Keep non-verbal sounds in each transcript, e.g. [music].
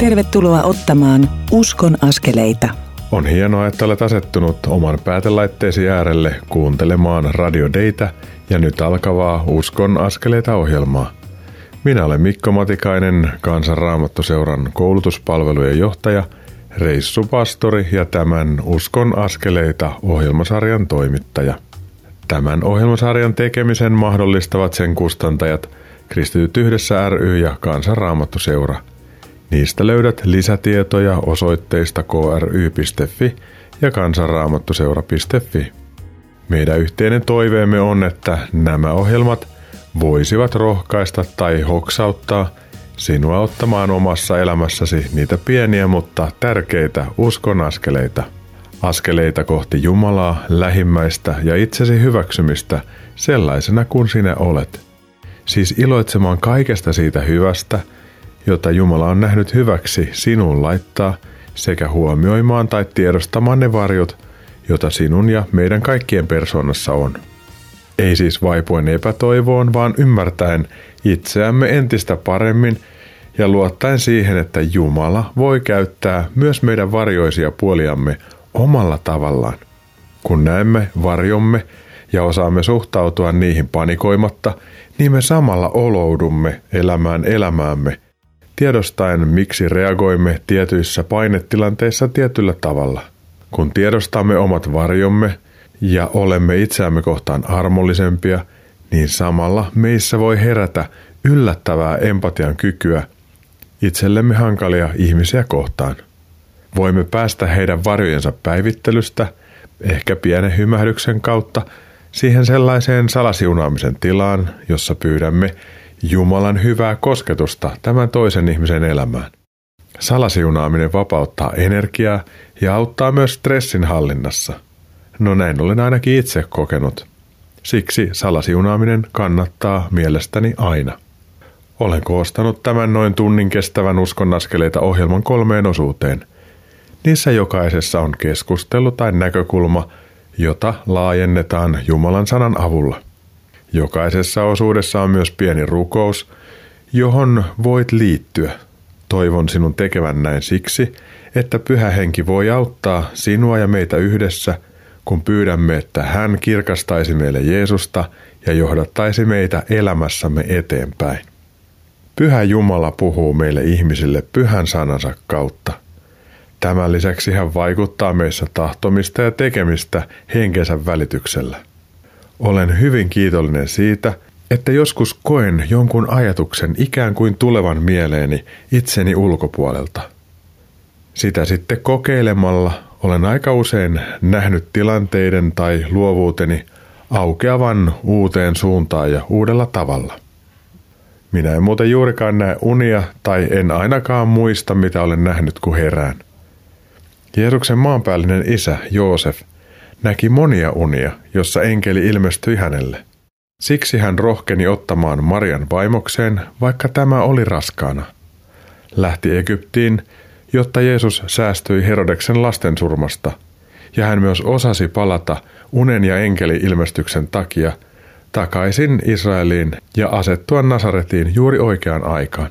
Tervetuloa ottamaan Uskon askeleita. On hienoa, että olet asettunut oman päätelaitteesi äärelle kuuntelemaan Radio Deitä ja nyt alkavaa Uskon askeleita ohjelmaa. Minä olen Mikko Matikainen, Kansanraamattuseuran koulutuspalvelujen johtaja, reissupastori ja tämän Uskon askeleita ohjelmasarjan toimittaja. Tämän ohjelmasarjan tekemisen mahdollistavat sen kustantajat Kristityt yhdessä ry ja Kansanraamattuseura – Niistä löydät lisätietoja osoitteista kry.fi ja kansanraamattuseura.fi. Meidän yhteinen toiveemme on, että nämä ohjelmat voisivat rohkaista tai hoksauttaa sinua ottamaan omassa elämässäsi niitä pieniä mutta tärkeitä uskon askeleita. Askeleita kohti Jumalaa, lähimmäistä ja itsesi hyväksymistä sellaisena kuin sinä olet. Siis iloitsemaan kaikesta siitä hyvästä – jota Jumala on nähnyt hyväksi sinun laittaa, sekä huomioimaan tai tiedostamaan ne varjot, jota sinun ja meidän kaikkien persoonassa on. Ei siis vaipuen epätoivoon, vaan ymmärtäen itseämme entistä paremmin ja luottaen siihen, että Jumala voi käyttää myös meidän varjoisia puoliamme omalla tavallaan. Kun näemme varjomme ja osaamme suhtautua niihin panikoimatta, niin me samalla oloudumme elämään elämäämme – tiedostaen miksi reagoimme tietyissä painetilanteissa tietyllä tavalla. Kun tiedostamme omat varjomme ja olemme itseämme kohtaan armollisempia, niin samalla meissä voi herätä yllättävää empatian kykyä itsellemme hankalia ihmisiä kohtaan. Voimme päästä heidän varjojensa päivittelystä, ehkä pienen hymähdyksen kautta, siihen sellaiseen salasiunaamisen tilaan, jossa pyydämme Jumalan hyvää kosketusta tämän toisen ihmisen elämään. Salasiunaaminen vapauttaa energiaa ja auttaa myös stressin hallinnassa. No näin olen ainakin itse kokenut. Siksi salasiunaaminen kannattaa mielestäni aina. Olen koostanut tämän noin tunnin kestävän uskonnaskeleita ohjelman kolmeen osuuteen. Niissä jokaisessa on keskustelu tai näkökulma, jota laajennetaan Jumalan sanan avulla – Jokaisessa osuudessa on myös pieni rukous, johon voit liittyä. Toivon sinun tekevän näin siksi, että pyhä henki voi auttaa sinua ja meitä yhdessä, kun pyydämme, että hän kirkastaisi meille Jeesusta ja johdattaisi meitä elämässämme eteenpäin. Pyhä Jumala puhuu meille ihmisille pyhän sanansa kautta. Tämän lisäksi hän vaikuttaa meissä tahtomista ja tekemistä henkensä välityksellä. Olen hyvin kiitollinen siitä, että joskus koen jonkun ajatuksen ikään kuin tulevan mieleeni itseni ulkopuolelta. Sitä sitten kokeilemalla olen aika usein nähnyt tilanteiden tai luovuuteni aukeavan uuteen suuntaan ja uudella tavalla. Minä en muuten juurikaan näe unia tai en ainakaan muista, mitä olen nähnyt, kun herään. Jeesuksen maanpäällinen isä Joosef näki monia unia, jossa enkeli ilmestyi hänelle. Siksi hän rohkeni ottamaan Marian vaimokseen, vaikka tämä oli raskaana. Lähti Egyptiin, jotta Jeesus säästyi Herodeksen lastensurmasta, ja hän myös osasi palata unen ja enkeli-ilmestyksen takia takaisin Israeliin ja asettua Nasaretiin juuri oikeaan aikaan.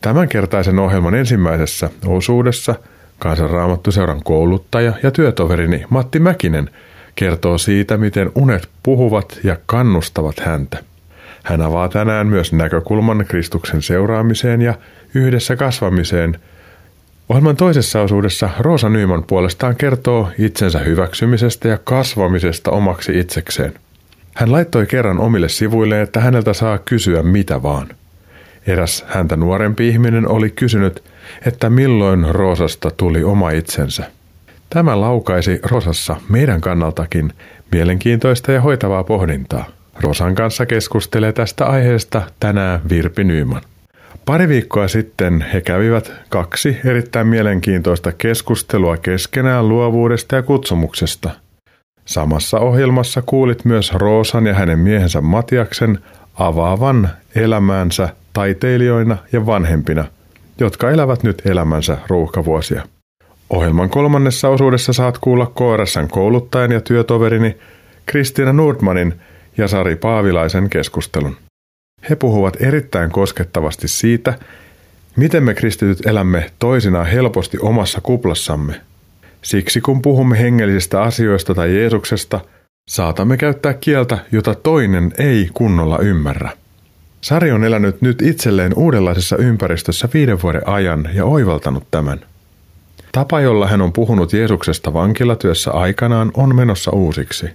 Tämänkertaisen ohjelman ensimmäisessä osuudessa – Kansanraamattuseuran kouluttaja ja työtoverini Matti Mäkinen kertoo siitä, miten unet puhuvat ja kannustavat häntä. Hän avaa tänään myös näkökulman Kristuksen seuraamiseen ja yhdessä kasvamiseen. Ohjelman toisessa osuudessa Roosa Nyyman puolestaan kertoo itsensä hyväksymisestä ja kasvamisesta omaksi itsekseen. Hän laittoi kerran omille sivuille, että häneltä saa kysyä mitä vaan – Eräs häntä nuorempi ihminen oli kysynyt, että milloin Roosasta tuli oma itsensä. Tämä laukaisi Rosassa meidän kannaltakin mielenkiintoista ja hoitavaa pohdintaa. Rosan kanssa keskustelee tästä aiheesta tänään Virpi Nyyman. Pari viikkoa sitten he kävivät kaksi erittäin mielenkiintoista keskustelua keskenään luovuudesta ja kutsumuksesta. Samassa ohjelmassa kuulit myös Roosan ja hänen miehensä Matiaksen avaavan elämäänsä taiteilijoina ja vanhempina, jotka elävät nyt elämänsä ruuhkavuosia. Ohjelman kolmannessa osuudessa saat kuulla KRSn kouluttajan ja työtoverini Kristiina Nordmanin ja Sari Paavilaisen keskustelun. He puhuvat erittäin koskettavasti siitä, Miten me kristityt elämme toisinaan helposti omassa kuplassamme? Siksi kun puhumme hengellisistä asioista tai Jeesuksesta, saatamme käyttää kieltä, jota toinen ei kunnolla ymmärrä. Sari on elänyt nyt itselleen uudenlaisessa ympäristössä viiden vuoden ajan ja oivaltanut tämän. Tapa, jolla hän on puhunut Jeesuksesta vankilatyössä aikanaan, on menossa uusiksi.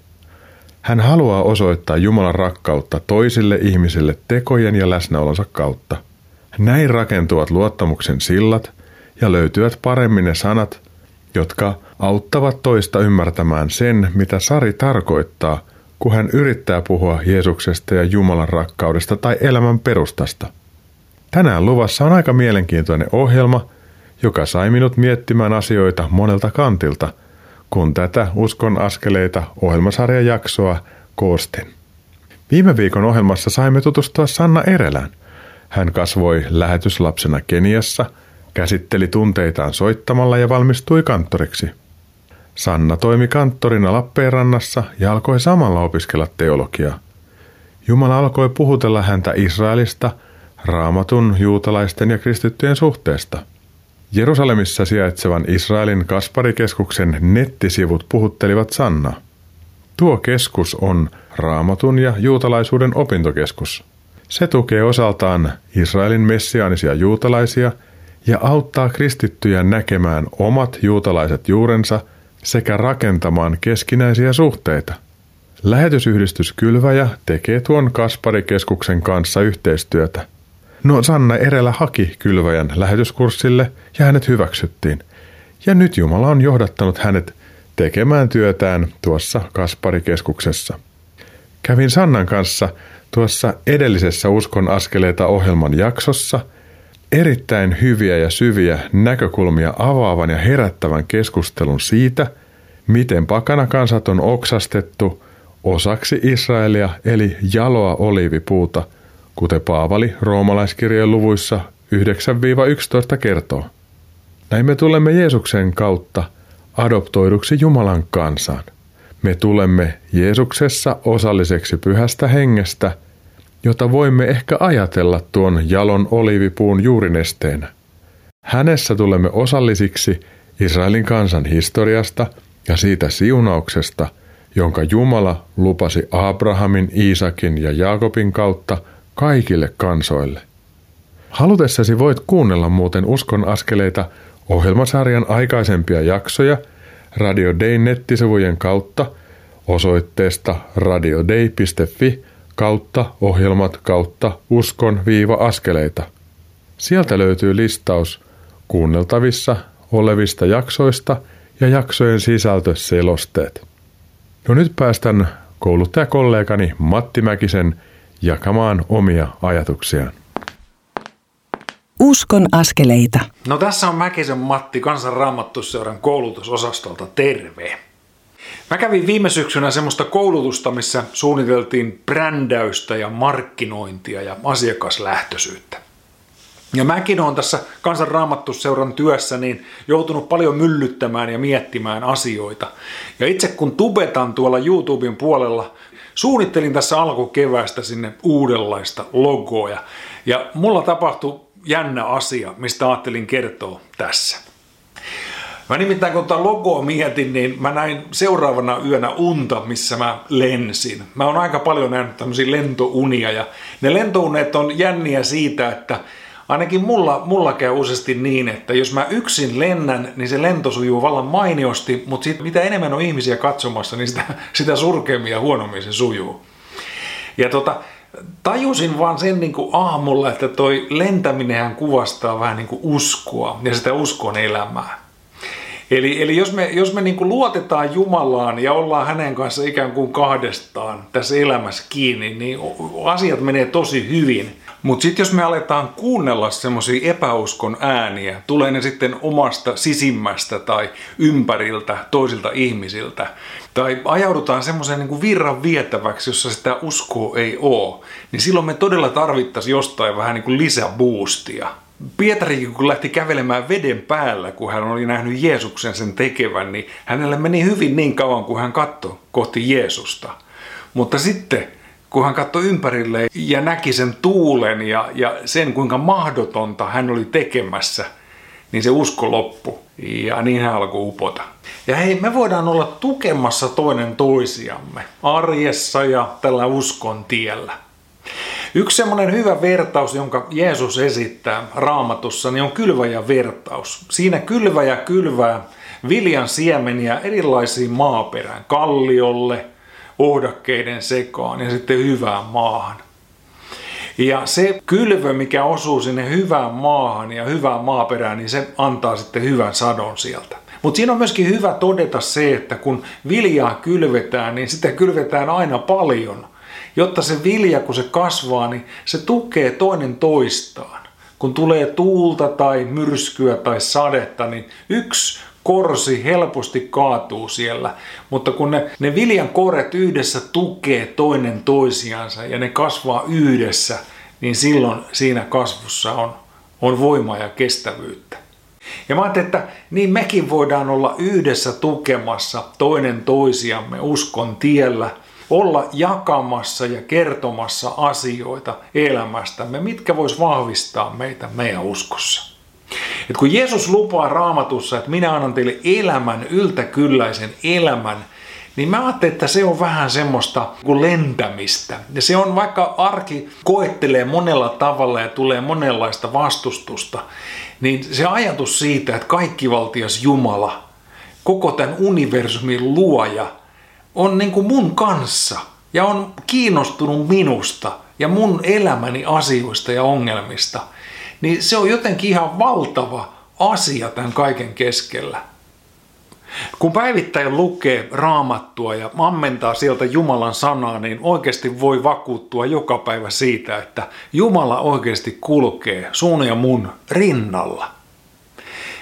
Hän haluaa osoittaa Jumalan rakkautta toisille ihmisille tekojen ja läsnäolonsa kautta. Näin rakentuvat luottamuksen sillat ja löytyvät paremmin ne sanat, jotka auttavat toista ymmärtämään sen, mitä Sari tarkoittaa – kun hän yrittää puhua Jeesuksesta ja Jumalan rakkaudesta tai elämän perustasta. Tänään luvassa on aika mielenkiintoinen ohjelma, joka sai minut miettimään asioita monelta kantilta, kun tätä Uskon askeleita ohjelmasarjan jaksoa koostin. Viime viikon ohjelmassa saimme tutustua Sanna Erelään. Hän kasvoi lähetyslapsena Keniassa, käsitteli tunteitaan soittamalla ja valmistui kanttoriksi – Sanna toimi kanttorina Lappeenrannassa ja alkoi samalla opiskella teologiaa. Jumala alkoi puhutella häntä Israelista, raamatun, juutalaisten ja kristittyjen suhteesta. Jerusalemissa sijaitsevan Israelin Kasparikeskuksen nettisivut puhuttelivat Sannaa. Tuo keskus on raamatun ja juutalaisuuden opintokeskus. Se tukee osaltaan Israelin messiaanisia juutalaisia ja auttaa kristittyjä näkemään omat juutalaiset juurensa – sekä rakentamaan keskinäisiä suhteita. Lähetysyhdistys Kylväjä tekee tuon Kasparikeskuksen kanssa yhteistyötä. No Sanna Erelä haki Kylväjän lähetyskurssille ja hänet hyväksyttiin. Ja nyt Jumala on johdattanut hänet tekemään työtään tuossa Kasparikeskuksessa. Kävin Sannan kanssa tuossa edellisessä Uskon askeleita ohjelman jaksossa – erittäin hyviä ja syviä näkökulmia avaavan ja herättävän keskustelun siitä, miten pakanakansat on oksastettu osaksi Israelia eli jaloa oliivipuuta, kuten Paavali roomalaiskirjeen luvuissa 9-11 kertoo. Näin me tulemme Jeesuksen kautta adoptoiduksi Jumalan kansaan. Me tulemme Jeesuksessa osalliseksi pyhästä hengestä – jota voimme ehkä ajatella tuon jalon olivipuun juurinesteenä. Hänessä tulemme osallisiksi Israelin kansan historiasta ja siitä siunauksesta, jonka Jumala lupasi Abrahamin, Iisakin ja Jaakobin kautta kaikille kansoille. Halutessasi voit kuunnella muuten Uskon askeleita ohjelmasarjan aikaisempia jaksoja Radio Day nettisivujen kautta osoitteesta radiodei.fi kautta ohjelmat kautta uskon viiva askeleita. Sieltä löytyy listaus kuunneltavissa olevista jaksoista ja jaksojen sisältöselosteet. No nyt päästän kouluttajakollegani Matti Mäkisen jakamaan omia ajatuksiaan. Uskon askeleita. No tässä on Mäkisen Matti Kansanraamattusseuran koulutusosastolta terve. Mä kävin viime syksynä semmoista koulutusta, missä suunniteltiin brändäystä ja markkinointia ja asiakaslähtöisyyttä. Ja mäkin olen tässä kansanraamattusseuran työssä niin joutunut paljon myllyttämään ja miettimään asioita. Ja itse kun tubetan tuolla YouTuben puolella, suunnittelin tässä alkukeväästä sinne uudenlaista logoa. Ja mulla tapahtui jännä asia, mistä ajattelin kertoa tässä. Mä nimittäin kun tätä logoa mietin, niin mä näin seuraavana yönä unta, missä mä lensin. Mä oon aika paljon nähnyt tämmöisiä lentounia ja ne lentounet on jänniä siitä, että ainakin mulla, mulla käy useasti niin, että jos mä yksin lennän, niin se lento sujuu vallan mainiosti, mutta sit, mitä enemmän on ihmisiä katsomassa, niin sitä, sitä surkeammin ja huonommin se sujuu. Ja tota, tajusin vaan sen niin kuin aamulla, että toi lentäminenhän kuvastaa vähän niin kuin uskoa ja sitä uskon elämää. Eli, eli jos me, jos me niin kuin luotetaan Jumalaan ja ollaan hänen kanssa ikään kuin kahdestaan tässä elämässä kiinni, niin asiat menee tosi hyvin. Mutta sitten jos me aletaan kuunnella semmoisia epäuskon ääniä, tulee ne sitten omasta sisimmästä tai ympäriltä toisilta ihmisiltä, tai ajaudutaan semmoiseen niin virran vietäväksi, jossa sitä uskoa ei ole, niin silloin me todella tarvittaisiin jostain vähän niin kuin lisäboostia. Pietarikin kun lähti kävelemään veden päällä, kun hän oli nähnyt Jeesuksen sen tekevän, niin hänelle meni hyvin niin kauan, kun hän katsoi kohti Jeesusta. Mutta sitten, kun hän katsoi ympärilleen ja näki sen tuulen ja, ja sen, kuinka mahdotonta hän oli tekemässä, niin se usko loppu. Ja niin hän alkoi upota. Ja hei, me voidaan olla tukemassa toinen toisiamme arjessa ja tällä uskon tiellä. Yksi semmoinen hyvä vertaus, jonka Jeesus esittää raamatussa, niin on kylväjän vertaus. Siinä kylväjä kylvää viljan siemeniä erilaisiin maaperään, kalliolle, ohdakkeiden sekaan ja sitten hyvään maahan. Ja se kylvö, mikä osuu sinne hyvään maahan ja hyvään maaperään, niin se antaa sitten hyvän sadon sieltä. Mutta siinä on myöskin hyvä todeta se, että kun viljaa kylvetään, niin sitä kylvetään aina paljon. Jotta se vilja, kun se kasvaa, niin se tukee toinen toistaan. Kun tulee tuulta tai myrskyä tai sadetta, niin yksi korsi helposti kaatuu siellä, mutta kun ne, ne viljan koret yhdessä tukee toinen toisiansa ja ne kasvaa yhdessä, niin silloin siinä kasvussa on, on voimaa ja kestävyyttä. Ja mä ajattelin, että niin mekin voidaan olla yhdessä tukemassa toinen toisiamme uskon tiellä, olla jakamassa ja kertomassa asioita elämästämme, mitkä vois vahvistaa meitä meidän uskossa. Et kun Jeesus lupaa raamatussa, että minä annan teille elämän, yltäkylläisen elämän, niin mä ajattelin, että se on vähän semmoista kuin lentämistä. Ja se on, vaikka arki koettelee monella tavalla ja tulee monenlaista vastustusta, niin se ajatus siitä, että kaikkivaltias Jumala, koko tämän universumin luoja, on niin kuin mun kanssa ja on kiinnostunut minusta ja mun elämäni asioista ja ongelmista – niin se on jotenkin ihan valtava asia tämän kaiken keskellä. Kun päivittäin lukee raamattua ja ammentaa sieltä Jumalan sanaa, niin oikeasti voi vakuuttua joka päivä siitä, että Jumala oikeasti kulkee sun ja mun rinnalla.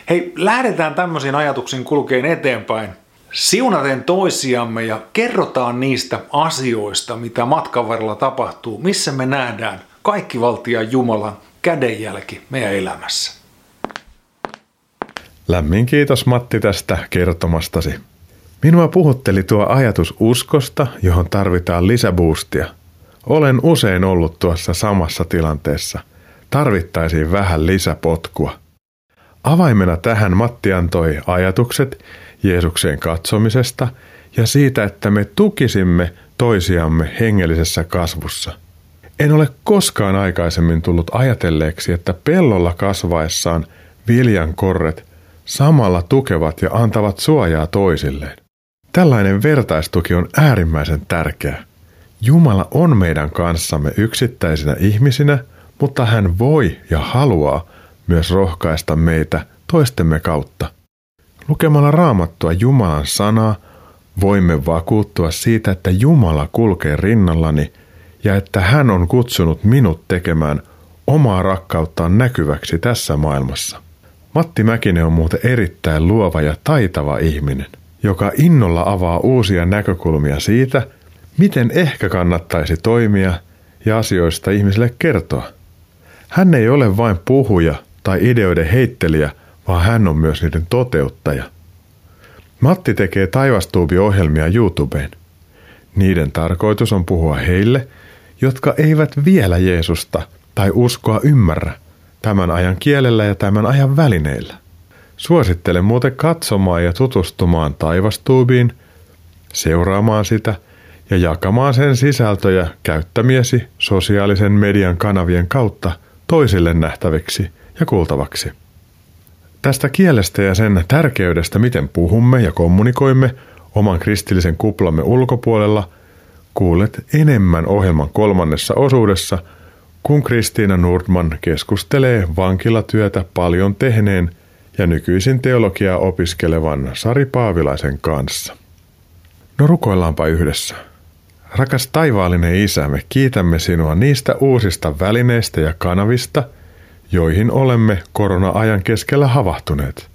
Hei, lähdetään tämmöisiin ajatuksiin kulkeen eteenpäin. Siunaten toisiamme ja kerrotaan niistä asioista, mitä matkan varrella tapahtuu, missä me nähdään kaikki valtia Jumalan kädenjälki meidän elämässä. Lämmin kiitos Matti tästä kertomastasi. Minua puhutteli tuo ajatus uskosta, johon tarvitaan lisäboostia. Olen usein ollut tuossa samassa tilanteessa. Tarvittaisiin vähän lisäpotkua. Avaimena tähän Matti antoi ajatukset Jeesukseen katsomisesta ja siitä, että me tukisimme toisiamme hengellisessä kasvussa – en ole koskaan aikaisemmin tullut ajatelleeksi, että pellolla kasvaessaan viljan korret samalla tukevat ja antavat suojaa toisilleen. Tällainen vertaistuki on äärimmäisen tärkeä. Jumala on meidän kanssamme yksittäisinä ihmisinä, mutta hän voi ja haluaa myös rohkaista meitä toistemme kautta. Lukemalla raamattua Jumalan sanaa voimme vakuuttua siitä, että Jumala kulkee rinnallani – ja että hän on kutsunut minut tekemään omaa rakkauttaan näkyväksi tässä maailmassa. Matti Mäkinen on muuten erittäin luova ja taitava ihminen, joka innolla avaa uusia näkökulmia siitä, miten ehkä kannattaisi toimia ja asioista ihmisille kertoa. Hän ei ole vain puhuja tai ideoiden heittelijä, vaan hän on myös niiden toteuttaja. Matti tekee taivastuubi-ohjelmia YouTubeen. Niiden tarkoitus on puhua heille, jotka eivät vielä Jeesusta tai uskoa ymmärrä tämän ajan kielellä ja tämän ajan välineillä. Suosittelen muuten katsomaan ja tutustumaan taivastuubiin, seuraamaan sitä ja jakamaan sen sisältöjä käyttämiesi sosiaalisen median kanavien kautta toisille nähtäviksi ja kuultavaksi. Tästä kielestä ja sen tärkeydestä, miten puhumme ja kommunikoimme oman kristillisen kuplamme ulkopuolella – kuulet enemmän ohjelman kolmannessa osuudessa, kun Kristiina Nordman keskustelee vankilatyötä paljon tehneen ja nykyisin teologiaa opiskelevan Sari Paavilaisen kanssa. No rukoillaanpa yhdessä. Rakas taivaallinen Isä, me kiitämme sinua niistä uusista välineistä ja kanavista, joihin olemme korona-ajan keskellä havahtuneet.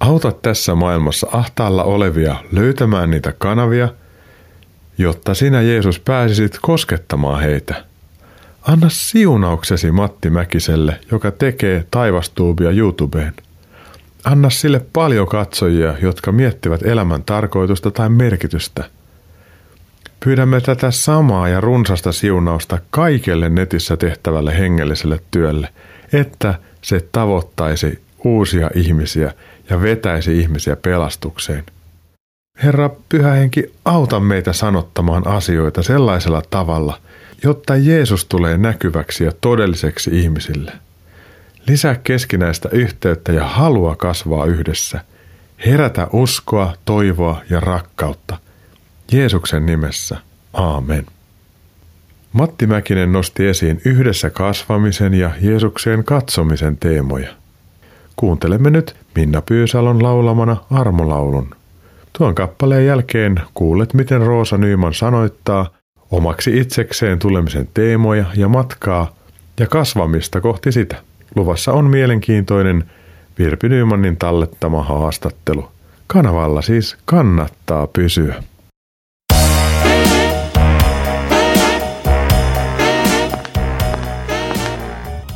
Auta tässä maailmassa ahtaalla olevia löytämään niitä kanavia – jotta sinä Jeesus pääsisit koskettamaan heitä. Anna siunauksesi Matti Mäkiselle, joka tekee taivastuubia YouTubeen. Anna sille paljon katsojia, jotka miettivät elämän tarkoitusta tai merkitystä. Pyydämme tätä samaa ja runsasta siunausta kaikelle netissä tehtävälle hengelliselle työlle, että se tavoittaisi uusia ihmisiä ja vetäisi ihmisiä pelastukseen. Herra Pyhä Henki, auta meitä sanottamaan asioita sellaisella tavalla, jotta Jeesus tulee näkyväksi ja todelliseksi ihmisille. Lisää keskinäistä yhteyttä ja halua kasvaa yhdessä. Herätä uskoa, toivoa ja rakkautta. Jeesuksen nimessä. Aamen. Matti Mäkinen nosti esiin yhdessä kasvamisen ja Jeesukseen katsomisen teemoja. Kuuntelemme nyt Minna Pyysalon laulamana armolaulun. Tuon kappaleen jälkeen kuulet, miten Roosa Nyyman sanoittaa omaksi itsekseen tulemisen teemoja ja matkaa ja kasvamista kohti sitä. Luvassa on mielenkiintoinen Virpi Nymanin tallettama haastattelu. Kanavalla siis kannattaa pysyä.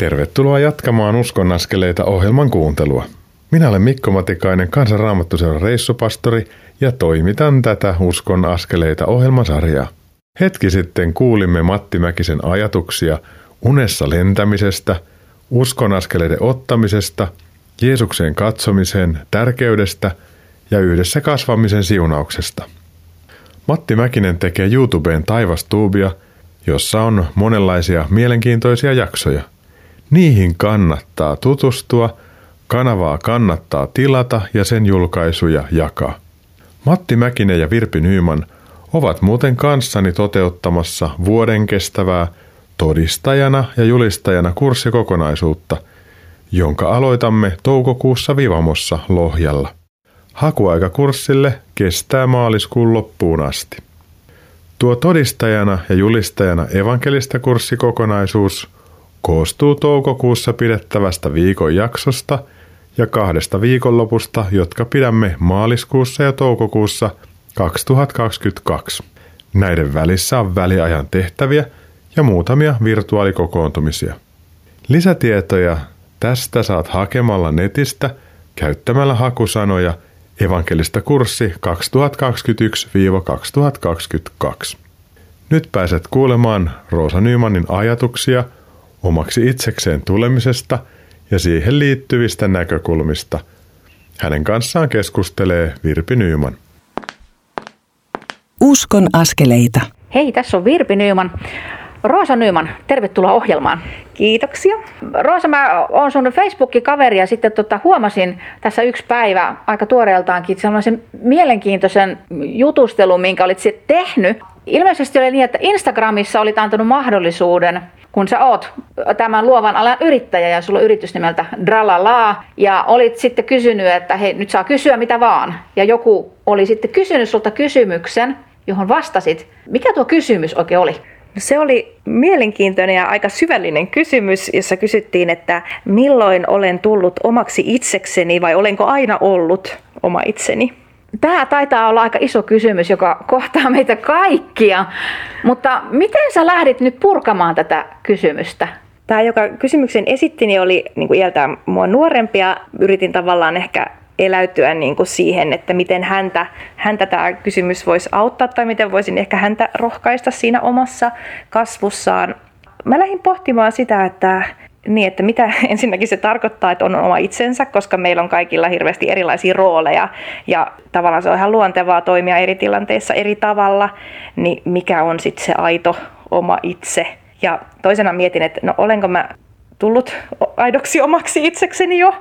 Tervetuloa jatkamaan Uskon askeleita ohjelman kuuntelua. Minä olen Mikko Matikainen, kansanraamattuseuran reissupastori ja toimitan tätä Uskon askeleita ohjelmasarjaa. Hetki sitten kuulimme Matti Mäkisen ajatuksia unessa lentämisestä, uskon askeleiden ottamisesta, Jeesukseen katsomisen tärkeydestä ja yhdessä kasvamisen siunauksesta. Matti Mäkinen tekee YouTubeen taivastuubia, jossa on monenlaisia mielenkiintoisia jaksoja – Niihin kannattaa tutustua, kanavaa kannattaa tilata ja sen julkaisuja jakaa. Matti Mäkinen ja Virpi Nyyman ovat muuten kanssani toteuttamassa vuoden kestävää todistajana ja julistajana kurssikokonaisuutta, jonka aloitamme toukokuussa Vivamossa Lohjalla. Hakuaika kurssille kestää maaliskuun loppuun asti. Tuo todistajana ja julistajana evankelista kurssikokonaisuus – koostuu toukokuussa pidettävästä viikon jaksosta ja kahdesta viikonlopusta, jotka pidämme maaliskuussa ja toukokuussa 2022. Näiden välissä on väliajan tehtäviä ja muutamia virtuaalikokoontumisia. Lisätietoja tästä saat hakemalla netistä käyttämällä hakusanoja Evankelista kurssi 2021-2022. Nyt pääset kuulemaan Roosa Nymanin ajatuksia – omaksi itsekseen tulemisesta ja siihen liittyvistä näkökulmista. Hänen kanssaan keskustelee Virpi Nyyman. Uskon askeleita. Hei, tässä on Virpi Nyyman. Roosa Nyyman, tervetuloa ohjelmaan. Kiitoksia. Roosa, mä oon sun Facebook-kaveri ja sitten tota, huomasin tässä yksi päivä aika tuoreeltaankin sellaisen mielenkiintoisen jutustelun, minkä olit sitten tehnyt. Ilmeisesti oli niin, että Instagramissa olit antanut mahdollisuuden kun sä oot tämän luovan alan yrittäjä ja sulla on yritys nimeltä Dralala ja olit sitten kysynyt, että hei nyt saa kysyä mitä vaan ja joku oli sitten kysynyt sulta kysymyksen, johon vastasit. Mikä tuo kysymys oikein oli? No se oli mielenkiintoinen ja aika syvällinen kysymys, jossa kysyttiin, että milloin olen tullut omaksi itsekseni vai olenko aina ollut oma itseni? Tämä taitaa olla aika iso kysymys, joka kohtaa meitä kaikkia. Mutta miten sä lähdit nyt purkamaan tätä kysymystä? Tämä, joka kysymyksen esitti, niin oli niin kuin iältään mua nuorempia. Yritin tavallaan ehkä eläytyä niin kuin siihen, että miten häntä, häntä tämä kysymys voisi auttaa tai miten voisin ehkä häntä rohkaista siinä omassa kasvussaan. Mä lähdin pohtimaan sitä, että niin, että mitä [laughs] ensinnäkin se tarkoittaa, että on oma itsensä, koska meillä on kaikilla hirveästi erilaisia rooleja ja tavallaan se on ihan luontevaa toimia eri tilanteissa eri tavalla, niin mikä on sitten se aito oma itse. Ja toisena mietin, että no olenko mä tullut aidoksi omaksi itsekseni jo,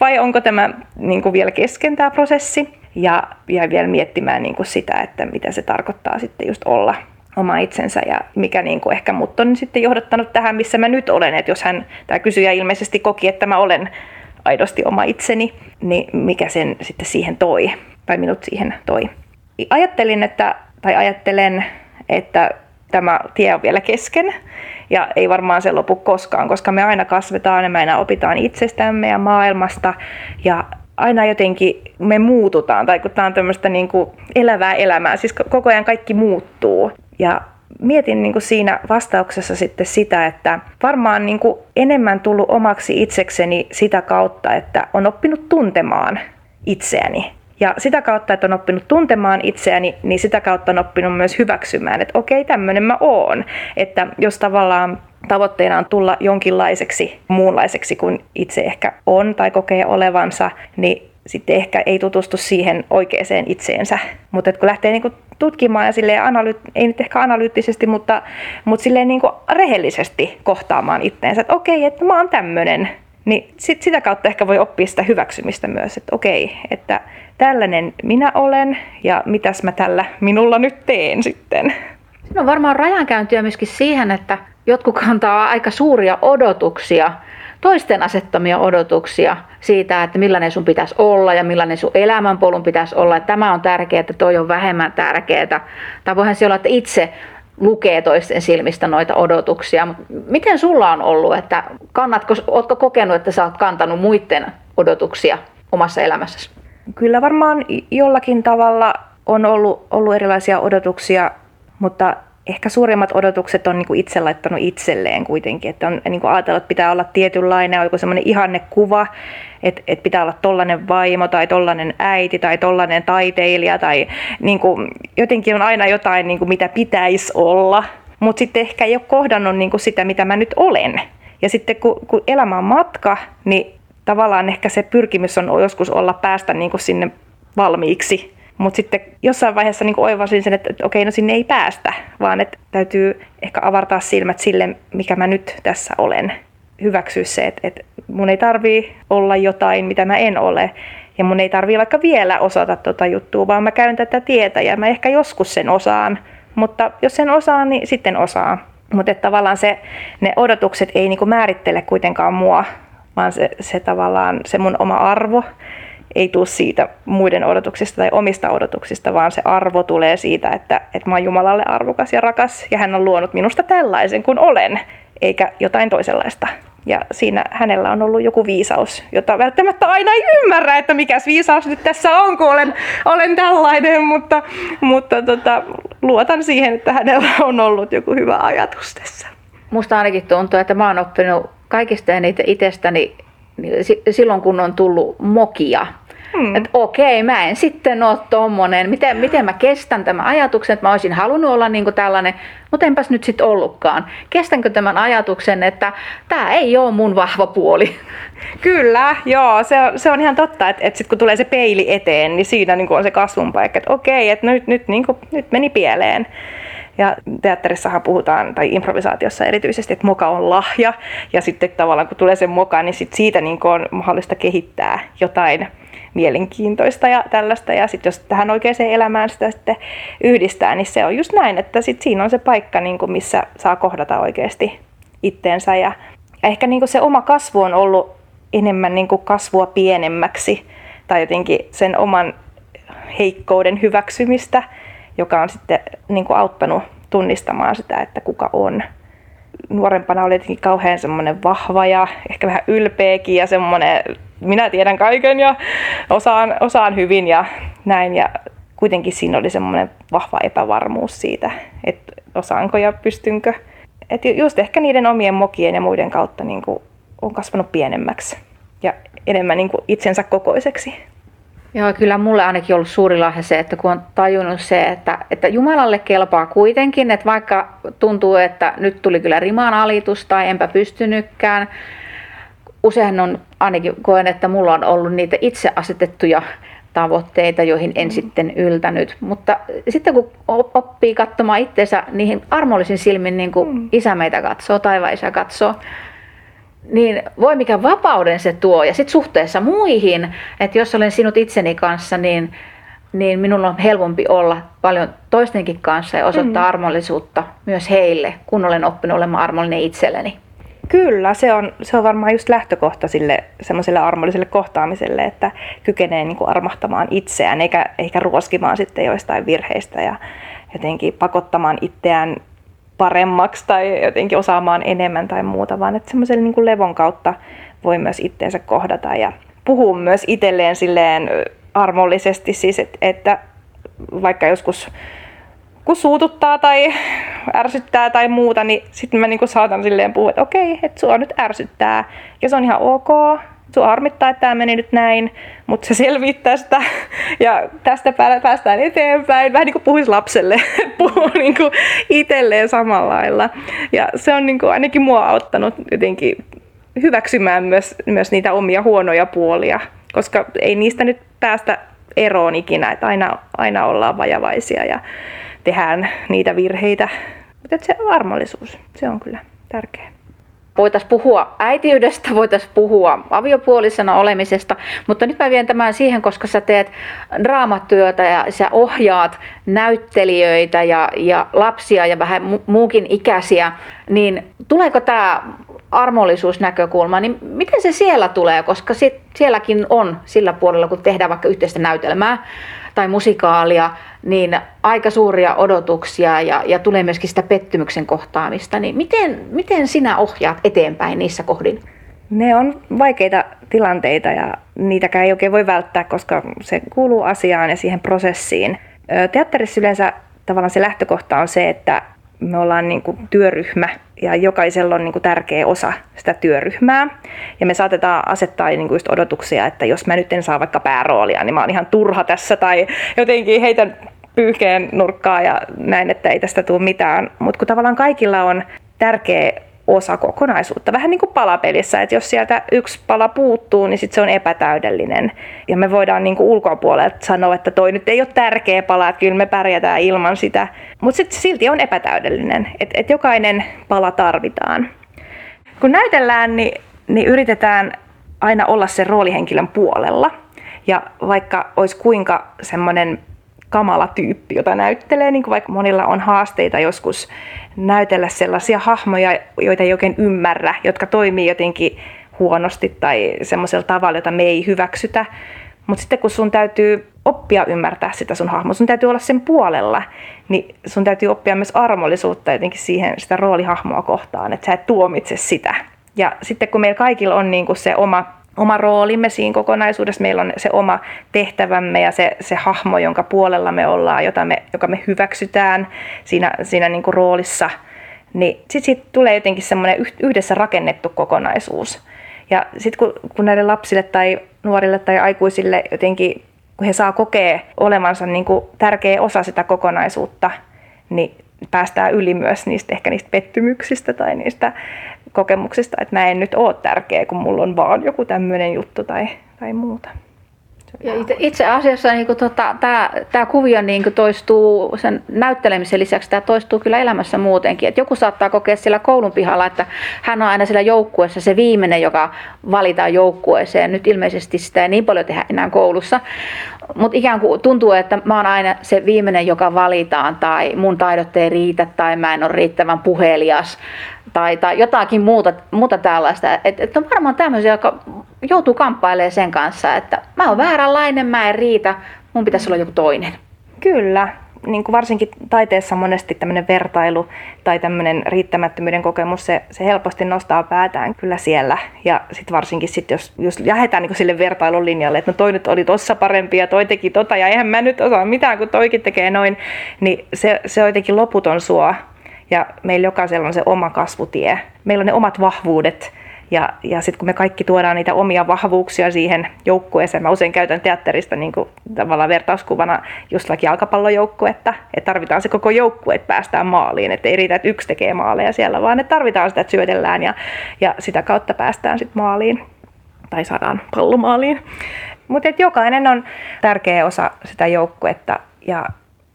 vai onko tämä niin kuin vielä kesken tämä prosessi. Ja jäin vielä miettimään niin kuin sitä, että mitä se tarkoittaa sitten just olla oma itsensä ja mikä niin kuin ehkä mut on sitten johdattanut tähän, missä mä nyt olen. Että jos hän, tämä kysyjä ilmeisesti koki, että mä olen aidosti oma itseni, niin mikä sen sitten siihen toi, tai minut siihen toi. Ajattelin, että, tai ajattelen, että tämä tie on vielä kesken ja ei varmaan se lopu koskaan, koska me aina kasvetaan ja me aina opitaan itsestämme ja maailmasta ja aina jotenkin me muututaan, tai kun tämä on tämmöistä niin kuin elävää elämää, siis koko ajan kaikki muuttuu. Ja mietin niin kuin siinä vastauksessa sitten sitä, että varmaan niin kuin enemmän tullut omaksi itsekseni sitä kautta, että on oppinut tuntemaan itseäni. Ja sitä kautta, että on oppinut tuntemaan itseäni, niin sitä kautta on oppinut myös hyväksymään, että okei, tämmöinen mä oon. Että jos tavallaan tavoitteena on tulla jonkinlaiseksi muunlaiseksi kuin itse ehkä on tai kokee olevansa, niin sitten ehkä ei tutustu siihen oikeaan itseensä. Mutta kun lähtee niinku tutkimaan ja silleen ei nyt ehkä analyyttisesti, mutta, mutta silleen niinku rehellisesti kohtaamaan itteensä, että okei, että mä oon tämmöinen, niin sit sitä kautta ehkä voi oppia sitä hyväksymistä myös, että okei, että tällainen minä olen ja mitäs mä tällä minulla nyt teen sitten. Siinä on varmaan rajankäyntiä myöskin siihen, että jotkut kantaa aika suuria odotuksia, toisten asettamia odotuksia siitä, että millainen sun pitäisi olla ja millainen sun elämänpolun pitäisi olla. Että tämä on tärkeää, että toi on vähemmän tärkeää. Tai voihan se olla, että itse lukee toisten silmistä noita odotuksia. Miten sulla on ollut, että kannatko, ootko kokenut, että sä oot kantanut muiden odotuksia omassa elämässäsi? Kyllä varmaan jollakin tavalla on ollut, ollut erilaisia odotuksia, mutta ehkä suurimmat odotukset on niin kuin itse laittanut itselleen kuitenkin. Että on niin kuin ajatellut, että pitää olla tietynlainen, joku semmoinen ihannekuva, että, että pitää olla tollainen vaimo tai tollainen äiti tai tollainen taiteilija tai niin kuin, jotenkin on aina jotain, niin kuin, mitä pitäisi olla. Mutta sitten ehkä ei ole kohdannut niin kuin sitä, mitä mä nyt olen. Ja sitten kun, kun elämä on matka, niin tavallaan ehkä se pyrkimys on joskus olla päästä niin kuin sinne valmiiksi mutta sitten jossain vaiheessa niin oivasin sen, että, että okei, no sinne ei päästä, vaan että täytyy ehkä avartaa silmät sille, mikä mä nyt tässä olen. Hyväksyä se, että, että mun ei tarvii olla jotain, mitä mä en ole. Ja mun ei tarvii vaikka vielä osata tota juttua, vaan mä käyn tätä tietä ja mä ehkä joskus sen osaan. Mutta jos sen osaan, niin sitten osaan. Mutta tavallaan se, ne odotukset ei niinku määrittele kuitenkaan mua, vaan se, se tavallaan se mun oma arvo ei tule siitä muiden odotuksista tai omista odotuksista, vaan se arvo tulee siitä, että, että mä oon Jumalalle arvokas ja rakas ja hän on luonut minusta tällaisen kuin olen, eikä jotain toisenlaista. Ja siinä hänellä on ollut joku viisaus, jota välttämättä aina ei ymmärrä, että mikä viisaus nyt tässä on, kun olen, olen tällainen, mutta, mutta tota, luotan siihen, että hänellä on ollut joku hyvä ajatus tässä. Musta ainakin tuntuu, että mä oon oppinut kaikista eniten itsestäni niin silloin, kun on tullut mokia Hmm. Että okei, mä en sitten ole tommonen. Miten, miten mä kestän tämän ajatuksen, että mä olisin halunnut olla niin kuin tällainen, mutta enpäs nyt sitten ollutkaan. Kestänkö tämän ajatuksen, että tämä ei ole mun vahva puoli? [laughs] Kyllä, joo, se on, se on ihan totta, että, että sitten kun tulee se peili eteen, niin siinä niin kuin on se kasvun paikka, että okei, että nyt, nyt, niin kuin, nyt meni pieleen. Ja teatterissahan puhutaan, tai improvisaatiossa erityisesti, että moka on lahja. Ja sitten tavallaan kun tulee se moka, niin sit siitä niin on mahdollista kehittää jotain mielenkiintoista ja tällaista. Ja sitten jos tähän oikeaan elämään sitä sitten yhdistää, niin se on just näin, että sit siinä on se paikka, niin kuin missä saa kohdata oikeasti itteensä. Ja, ehkä niin kuin se oma kasvu on ollut enemmän niin kuin kasvua pienemmäksi tai jotenkin sen oman heikkouden hyväksymistä, joka on sitten niin kuin auttanut tunnistamaan sitä, että kuka on. Nuorempana oli jotenkin kauhean semmoinen vahva ja ehkä vähän ylpeäkin ja semmoinen minä tiedän kaiken ja osaan, osaan hyvin ja näin. Ja kuitenkin siinä oli semmoinen vahva epävarmuus siitä, että osaanko ja pystynkö. Et just ehkä niiden omien mokien ja muiden kautta niin kuin on kasvanut pienemmäksi ja enemmän niin kuin itsensä kokoiseksi. Joo, kyllä mulle ainakin ollut suuri lahja se, että kun on tajunnut se, että, että Jumalalle kelpaa kuitenkin, että vaikka tuntuu, että nyt tuli kyllä rimaan alitus tai enpä pystynytkään, usein on ainakin koen, että mulla on ollut niitä itse asetettuja tavoitteita, joihin en mm. sitten yltänyt. Mutta sitten kun oppii katsomaan itseensä niihin armollisin silmin, niin kuin mm. isä meitä katsoo, taivaan isä katsoo, niin voi mikä vapauden se tuo. Ja sitten suhteessa muihin, että jos olen sinut itseni kanssa, niin, niin minun on helpompi olla paljon toistenkin kanssa ja osoittaa mm. armollisuutta myös heille, kun olen oppinut olemaan armollinen itselleni. Kyllä, se on, se on varmaan just lähtökohta sille semmoiselle armolliselle kohtaamiselle, että kykenee niin kuin armahtamaan itseään eikä, eikä ruoskimaan sitten joistain virheistä ja jotenkin pakottamaan itseään paremmaksi tai jotenkin osaamaan enemmän tai muuta, vaan että semmoisen niin levon kautta voi myös itteensä kohdata ja puhuu myös itselleen silleen armollisesti siis, että vaikka joskus kun suututtaa tai ärsyttää tai muuta, niin sitten mä niinku saatan silleen puhua, että okei, että sua nyt ärsyttää ja se on ihan ok, sua harmittaa, että tämä meni nyt näin, mutta se selviää tästä ja tästä päästään eteenpäin. Vähän niin kuin puhuisi lapselle, [laughs] puhuu niin kuin itselleen samalla lailla. Ja se on niin kuin ainakin mua auttanut jotenkin hyväksymään myös, myös niitä omia huonoja puolia, koska ei niistä nyt päästä eroon ikinä, että aina, aina ollaan vajavaisia ja tehdään niitä virheitä. Mutta se armollisuus, se on kyllä tärkeä. Voitaisiin puhua äitiydestä, voitaisiin puhua aviopuolisena olemisesta, mutta nyt mä vien tämän siihen, koska sä teet draamatyötä ja sä ohjaat näyttelijöitä ja, ja lapsia ja vähän muukin ikäisiä, niin tuleeko tämä armollisuusnäkökulma, niin miten se siellä tulee, koska sit sielläkin on sillä puolella, kun tehdään vaikka yhteistä näytelmää tai musikaalia, niin aika suuria odotuksia ja, ja tulee myöskin sitä pettymyksen kohtaamista. Niin miten, miten sinä ohjaat eteenpäin niissä kohdin? Ne on vaikeita tilanteita ja niitäkään ei oikein voi välttää, koska se kuuluu asiaan ja siihen prosessiin. Teatterissa yleensä tavallaan se lähtökohta on se, että me ollaan niin kuin työryhmä ja jokaisella on niin kuin tärkeä osa sitä työryhmää. Ja me saatetaan asettaa niin kuin just odotuksia, että jos mä nyt en saa vaikka pääroolia, niin mä oon ihan turha tässä tai jotenkin heitän pyyhkeen nurkkaa ja näin, että ei tästä tule mitään. Mutta kun tavallaan kaikilla on tärkeä osa kokonaisuutta. Vähän niin kuin palapelissä, että jos sieltä yksi pala puuttuu, niin sit se on epätäydellinen. Ja me voidaan niin kuin ulkopuolelta sanoa, että toi nyt ei ole tärkeä pala, että kyllä me pärjätään ilman sitä. Mutta sitten silti on epätäydellinen, että et jokainen pala tarvitaan. Kun näytellään, niin, niin yritetään aina olla sen roolihenkilön puolella. Ja vaikka olisi kuinka semmoinen kamala tyyppi, jota näyttelee, niin kuin vaikka monilla on haasteita joskus näytellä sellaisia hahmoja, joita ei oikein ymmärrä, jotka toimii jotenkin huonosti tai semmoisella tavalla, jota me ei hyväksytä. Mutta sitten kun sun täytyy oppia ymmärtää sitä sun hahmoa, sun täytyy olla sen puolella, niin sun täytyy oppia myös armollisuutta jotenkin siihen sitä roolihahmoa kohtaan, että sä et tuomitse sitä. Ja sitten kun meillä kaikilla on niin kuin se oma oma roolimme siinä kokonaisuudessa. Meillä on se oma tehtävämme ja se, se hahmo, jonka puolella me ollaan, jota me, joka me hyväksytään siinä, siinä niin kuin roolissa. Niin sitten siitä tulee jotenkin semmoinen yhdessä rakennettu kokonaisuus. Ja sitten kun, kun näille lapsille tai nuorille tai aikuisille jotenkin, kun he saa kokea olevansa niin kuin tärkeä osa sitä kokonaisuutta, niin päästään yli myös niistä ehkä niistä pettymyksistä tai niistä kokemuksista, että mä en nyt ole tärkeä, kun mulla on vaan joku tämmöinen juttu tai, tai muuta. Ja itse asiassa niin tota, tämä kuvio niin kuin toistuu sen näyttelemisen lisäksi, tämä toistuu kyllä elämässä muutenkin. Et joku saattaa kokea siellä koulun pihalla, että hän on aina siellä joukkueessa se viimeinen, joka valitaan joukkueeseen. Nyt ilmeisesti sitä ei niin paljon tehdä enää koulussa. Mutta ikään kuin tuntuu, että mä oon aina se viimeinen, joka valitaan, tai mun taidot ei riitä, tai mä en ole riittävän puhelias, tai, tai jotakin muuta, muuta tällaista. Että et on varmaan tämmöisiä, jotka joutuu kamppailemaan sen kanssa, että mä oon vääränlainen, mä en riitä, mun pitäisi olla joku toinen. Kyllä, niin kuin varsinkin taiteessa monesti tämmöinen vertailu tai tämmöinen riittämättömyyden kokemus, se, se helposti nostaa päätään kyllä siellä. Ja sitten varsinkin sit, jos, jos lähdetään niin sille vertailun linjalle, että no toi nyt oli tossa parempi ja toi teki tota ja eihän mä nyt osaa mitään, kun toikin tekee noin, niin se, se on jotenkin loputon suo. Ja meillä jokaisella on se oma kasvutie. Meillä on ne omat vahvuudet, ja, ja sitten kun me kaikki tuodaan niitä omia vahvuuksia siihen joukkueeseen, mä usein käytän teatterista niin kuin tavallaan vertauskuvana just vaikka jalkapallojoukkuetta, että tarvitaan se koko joukkue, että päästään maaliin, että ei riitä, että yksi tekee maaleja siellä, vaan että tarvitaan sitä, että syötellään ja, ja sitä kautta päästään sitten maaliin tai saadaan pallomaaliin. Mutta jokainen on tärkeä osa sitä joukkuetta ja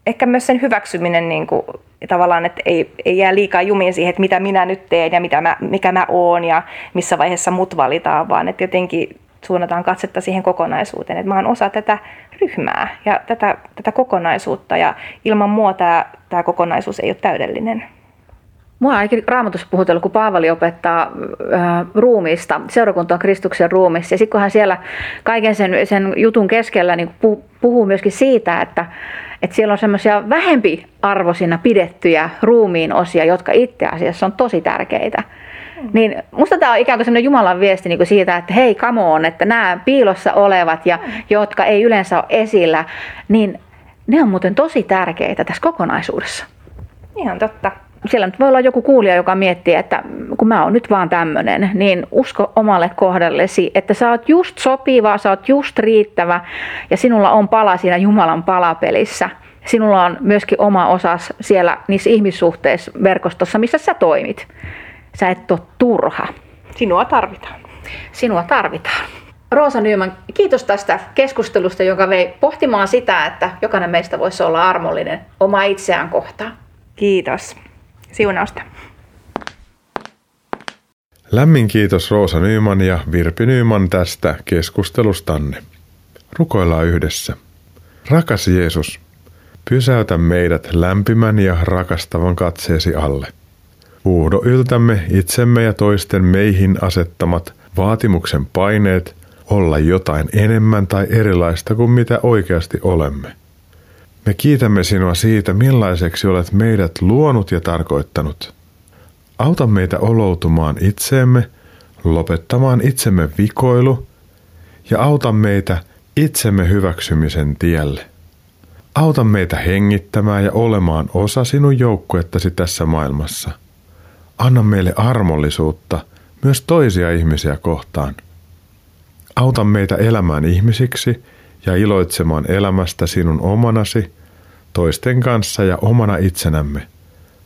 ehkä myös sen hyväksyminen niin kuin tavallaan, että ei, ei jää liikaa jumiin siihen, että mitä minä nyt teen ja mitä mä, mikä mä oon ja missä vaiheessa mut valitaan, vaan että jotenkin suunnataan katsetta siihen kokonaisuuteen, että mä oon osa tätä ryhmää ja tätä, tätä kokonaisuutta ja ilman mua tämä, tämä kokonaisuus ei ole täydellinen. Mua ainakin raamatussa puhutellut, kun Paavali opettaa äh, ruumiista, seurakunta on Kristuksen ruumissa. Ja sitten kun hän siellä kaiken sen, sen jutun keskellä niin puhuu myöskin siitä, että, että siellä on semmoisia vähempi arvoisina pidettyjä ruumiin osia, jotka itse asiassa on tosi tärkeitä. Niin musta tämä on ikään kuin sellainen Jumalan viesti niin kuin siitä, että hei, come on, että nämä piilossa olevat ja jotka ei yleensä ole esillä, niin ne on muuten tosi tärkeitä tässä kokonaisuudessa. Ihan totta. Siellä nyt voi olla joku kuulija, joka miettii, että kun mä oon nyt vaan tämmönen, niin usko omalle kohdallesi, että sä oot just sopiva, sä oot just riittävä ja sinulla on pala siinä Jumalan palapelissä. Sinulla on myöskin oma osas siellä niissä ihmissuhteissa verkostossa, missä sä toimit. Sä et ole turha. Sinua tarvitaan. Sinua tarvitaan. Roosa Nyman, kiitos tästä keskustelusta, joka vei pohtimaan sitä, että jokainen meistä voisi olla armollinen oma itseään kohtaan. Kiitos. Siunausta. Lämmin kiitos Roosa Nyman ja Virpi Nyman tästä keskustelustanne. Rukoillaan yhdessä. Rakas Jeesus, pysäytä meidät lämpimän ja rakastavan katseesi alle. Uudo yltämme itsemme ja toisten meihin asettamat vaatimuksen paineet olla jotain enemmän tai erilaista kuin mitä oikeasti olemme. Me kiitämme sinua siitä, millaiseksi olet meidät luonut ja tarkoittanut. Auta meitä oloutumaan itseemme, lopettamaan itsemme vikoilu ja auta meitä itsemme hyväksymisen tielle. Auta meitä hengittämään ja olemaan osa sinun joukkuettasi tässä maailmassa. Anna meille armollisuutta myös toisia ihmisiä kohtaan. Auta meitä elämään ihmisiksi ja iloitsemaan elämästä sinun omanasi, toisten kanssa ja omana itsenämme.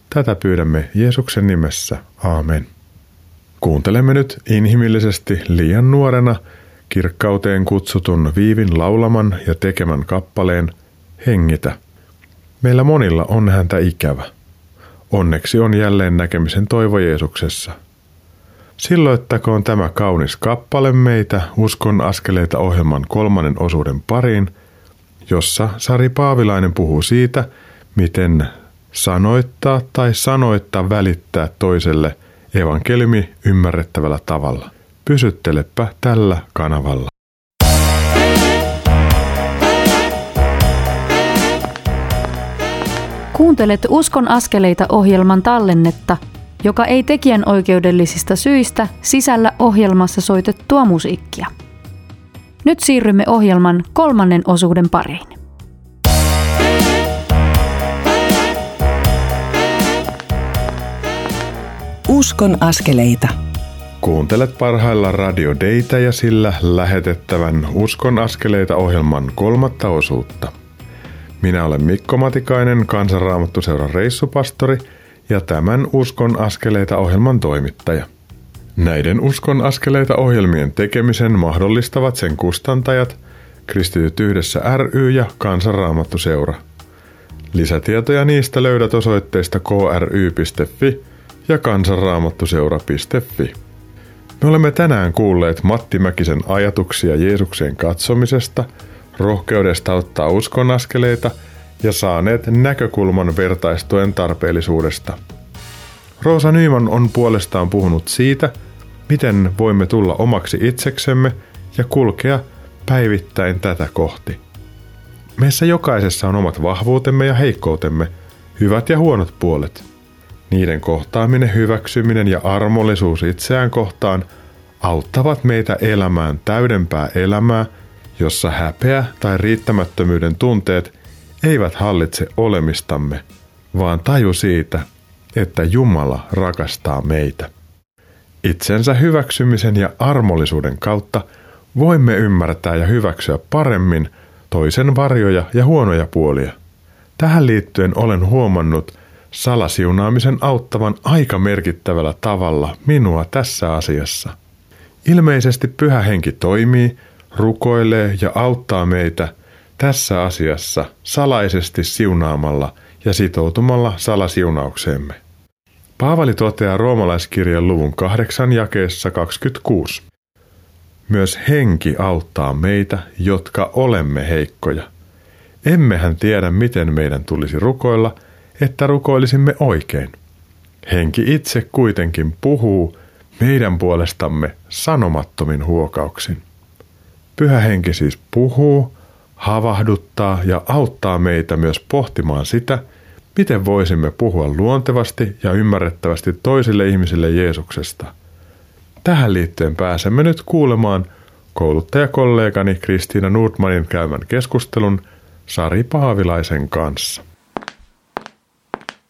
Tätä pyydämme Jeesuksen nimessä. Aamen. Kuuntelemme nyt inhimillisesti liian nuorena kirkkauteen kutsutun Viivin laulaman ja tekemän kappaleen Hengitä. Meillä monilla on häntä ikävä. Onneksi on jälleen näkemisen toivo Jeesuksessa. Silloittakoon tämä kaunis kappale meitä Uskon askeleita ohjelman kolmannen osuuden pariin, jossa Sari Paavilainen puhuu siitä, miten sanoittaa tai sanoittaa välittää toiselle evankeliumi ymmärrettävällä tavalla. Pysyttelepä tällä kanavalla. Kuuntelet Uskon askeleita ohjelman tallennetta, joka ei tekijän oikeudellisista syistä sisällä ohjelmassa soitettua musiikkia. Nyt siirrymme ohjelman kolmannen osuuden pariin. Uskon askeleita. Kuuntelet parhailla Radio Deitä ja sillä lähetettävän Uskon askeleita ohjelman kolmatta osuutta. Minä olen Mikko Matikainen, kansanraamattuseuran reissupastori ja tämän Uskon askeleita ohjelman toimittaja. Näiden Uskon askeleita ohjelmien tekemisen mahdollistavat sen kustantajat, Kristityt yhdessä ry ja Kansanraamattuseura. Lisätietoja niistä löydät osoitteista kry.fi ja kansanraamattuseura.fi. Me olemme tänään kuulleet Matti Mäkisen ajatuksia Jeesukseen katsomisesta, rohkeudesta ottaa uskonaskeleita ja saaneet näkökulman vertaistuen tarpeellisuudesta. Roosa Nyman on puolestaan puhunut siitä, miten voimme tulla omaksi itseksemme ja kulkea päivittäin tätä kohti. Meissä jokaisessa on omat vahvuutemme ja heikkoutemme, hyvät ja huonot puolet – niiden kohtaaminen, hyväksyminen ja armollisuus itseään kohtaan auttavat meitä elämään täydempää elämää, jossa häpeä tai riittämättömyyden tunteet eivät hallitse olemistamme, vaan taju siitä, että Jumala rakastaa meitä. Itsensä hyväksymisen ja armollisuuden kautta voimme ymmärtää ja hyväksyä paremmin toisen varjoja ja huonoja puolia. Tähän liittyen olen huomannut, salasiunaamisen auttavan aika merkittävällä tavalla minua tässä asiassa. Ilmeisesti pyhä henki toimii, rukoilee ja auttaa meitä tässä asiassa salaisesti siunaamalla ja sitoutumalla salasiunaukseemme. Paavali toteaa roomalaiskirjan luvun 8 jakeessa 26. Myös henki auttaa meitä, jotka olemme heikkoja. Emmehän tiedä, miten meidän tulisi rukoilla – että rukoilisimme oikein. Henki itse kuitenkin puhuu meidän puolestamme sanomattomin huokauksin. Pyhä henki siis puhuu, havahduttaa ja auttaa meitä myös pohtimaan sitä, miten voisimme puhua luontevasti ja ymmärrettävästi toisille ihmisille Jeesuksesta. Tähän liittyen pääsemme nyt kuulemaan kouluttajakollegani Kristiina Nordmanin käymän keskustelun Sari Paavilaisen kanssa.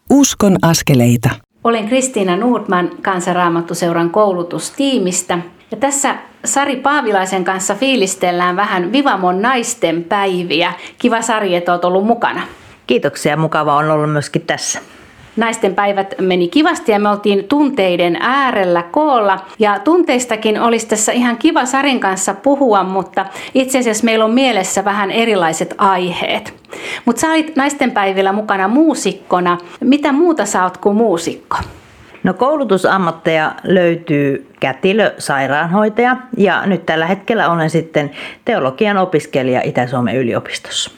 Uskon askeleita. Olen Kristiina Nordman Kansanraamattuseuran koulutustiimistä. Ja tässä Sari Paavilaisen kanssa fiilistellään vähän Vivamon naisten päiviä. Kiva Sari, että olet ollut mukana. Kiitoksia, mukava on ollut myöskin tässä. Naisten päivät meni kivasti ja me oltiin tunteiden äärellä koolla. Ja tunteistakin olisi tässä ihan kiva Sarin kanssa puhua, mutta itse asiassa meillä on mielessä vähän erilaiset aiheet. Mutta sä olit naisten päivillä mukana muusikkona. Mitä muuta sä oot kuin muusikko? No koulutusammatteja löytyy kätilö, sairaanhoitaja ja nyt tällä hetkellä olen sitten teologian opiskelija Itä-Suomen yliopistossa.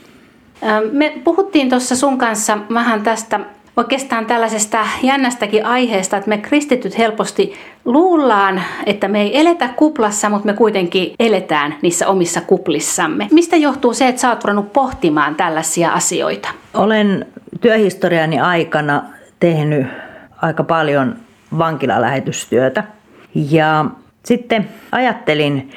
Me puhuttiin tuossa sun kanssa vähän tästä oikeastaan tällaisesta jännästäkin aiheesta, että me kristityt helposti luullaan, että me ei eletä kuplassa, mutta me kuitenkin eletään niissä omissa kuplissamme. Mistä johtuu se, että sä oot ruvennut pohtimaan tällaisia asioita? Olen työhistoriani aikana tehnyt aika paljon vankilalähetystyötä ja sitten ajattelin,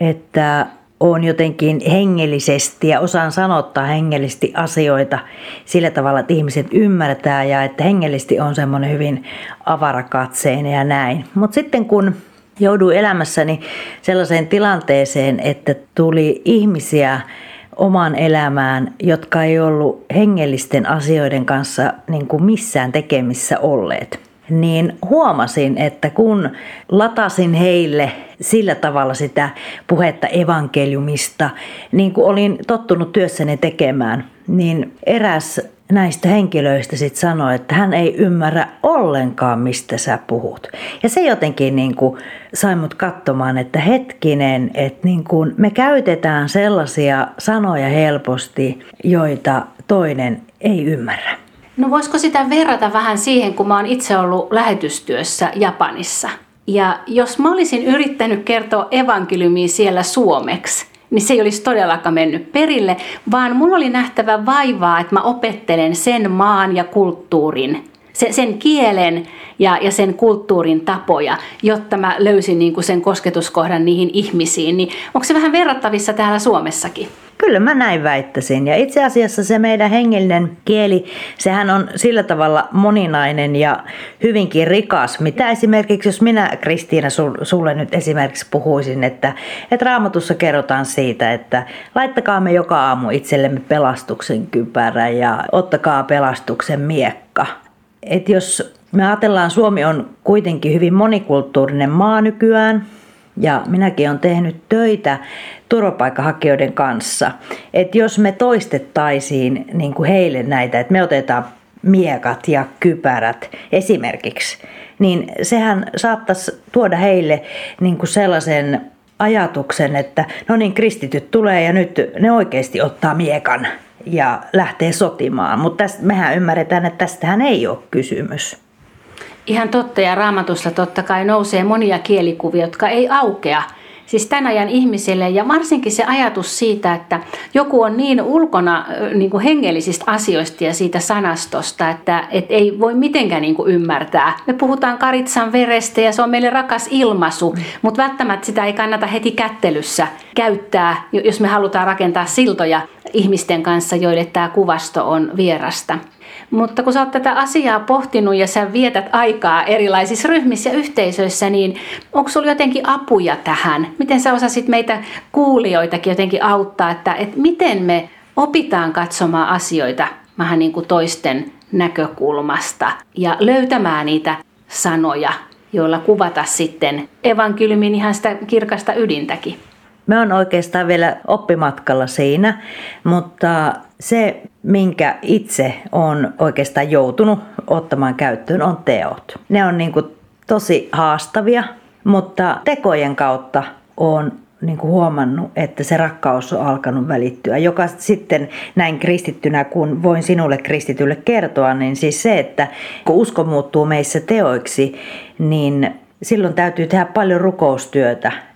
että on jotenkin hengellisesti ja osaan sanottaa hengellisesti asioita sillä tavalla, että ihmiset ymmärtää ja että hengellisesti on semmoinen hyvin avarakatseinen ja näin. Mutta sitten kun jouduin elämässäni sellaiseen tilanteeseen, että tuli ihmisiä omaan elämään, jotka ei ollut hengellisten asioiden kanssa niin kuin missään tekemissä olleet – niin huomasin, että kun latasin heille sillä tavalla sitä puhetta evankeliumista, niin kuin olin tottunut työssäni tekemään, niin eräs näistä henkilöistä sitten sanoi, että hän ei ymmärrä ollenkaan, mistä sä puhut. Ja se jotenkin niin kuin sai mut katsomaan, että hetkinen, että niin kuin me käytetään sellaisia sanoja helposti, joita toinen ei ymmärrä. No voisiko sitä verrata vähän siihen, kun mä oon itse ollut lähetystyössä Japanissa. Ja jos mä olisin yrittänyt kertoa evankeliumia siellä suomeksi, niin se ei olisi todellakaan mennyt perille, vaan mulla oli nähtävä vaivaa, että mä opettelen sen maan ja kulttuurin, sen, kielen ja, ja sen kulttuurin tapoja, jotta mä löysin niin kuin sen kosketuskohdan niihin ihmisiin. Niin onko se vähän verrattavissa täällä Suomessakin? Kyllä mä näin väittäisin. Ja itse asiassa se meidän hengellinen kieli, sehän on sillä tavalla moninainen ja hyvinkin rikas. Mitä esimerkiksi, jos minä Kristiina sulle nyt esimerkiksi puhuisin, että, että raamatussa kerrotaan siitä, että laittakaa me joka aamu itsellemme pelastuksen kypärä ja ottakaa pelastuksen miekka. Et jos me ajatellaan, Suomi on kuitenkin hyvin monikulttuurinen maa nykyään, ja minäkin olen tehnyt töitä turvapaikkahakijoiden kanssa. Että jos me toistettaisiin niin kuin heille näitä, että me otetaan miekat ja kypärät esimerkiksi, niin sehän saattaisi tuoda heille niin kuin sellaisen ajatuksen, että no niin, kristityt tulee ja nyt ne oikeasti ottaa miekan ja lähtee sotimaan. Mutta mehän ymmärretään, että tästähän ei ole kysymys. Ihan totta ja raamatussa totta kai nousee monia kielikuvia, jotka ei aukea siis tämän ajan ihmisille ja varsinkin se ajatus siitä, että joku on niin ulkona niin kuin hengellisistä asioista ja siitä sanastosta, että et ei voi mitenkään niin kuin ymmärtää. Me puhutaan karitsan verestä ja se on meille rakas ilmaisu, mm. mutta välttämättä sitä ei kannata heti kättelyssä käyttää, jos me halutaan rakentaa siltoja ihmisten kanssa, joille tämä kuvasto on vierasta. Mutta kun sä oot tätä asiaa pohtinut ja sä vietät aikaa erilaisissa ryhmissä ja yhteisöissä, niin onko sulla jotenkin apuja tähän? Miten sä osasit meitä kuulijoitakin jotenkin auttaa, että, että miten me opitaan katsomaan asioita vähän niin kuin toisten näkökulmasta ja löytämään niitä sanoja, joilla kuvata sitten evankeliumin ihan sitä kirkasta ydintäkin. Me on oikeastaan vielä oppimatkalla siinä, mutta se, minkä itse on oikeastaan joutunut ottamaan käyttöön, on teot. Ne on niin kuin tosi haastavia, mutta tekojen kautta on niin kuin huomannut, että se rakkaus on alkanut välittyä, joka sitten näin kristittynä, kun voin sinulle kristitylle kertoa, niin siis se, että kun usko muuttuu meissä teoiksi, niin silloin täytyy tehdä paljon rukoustyötä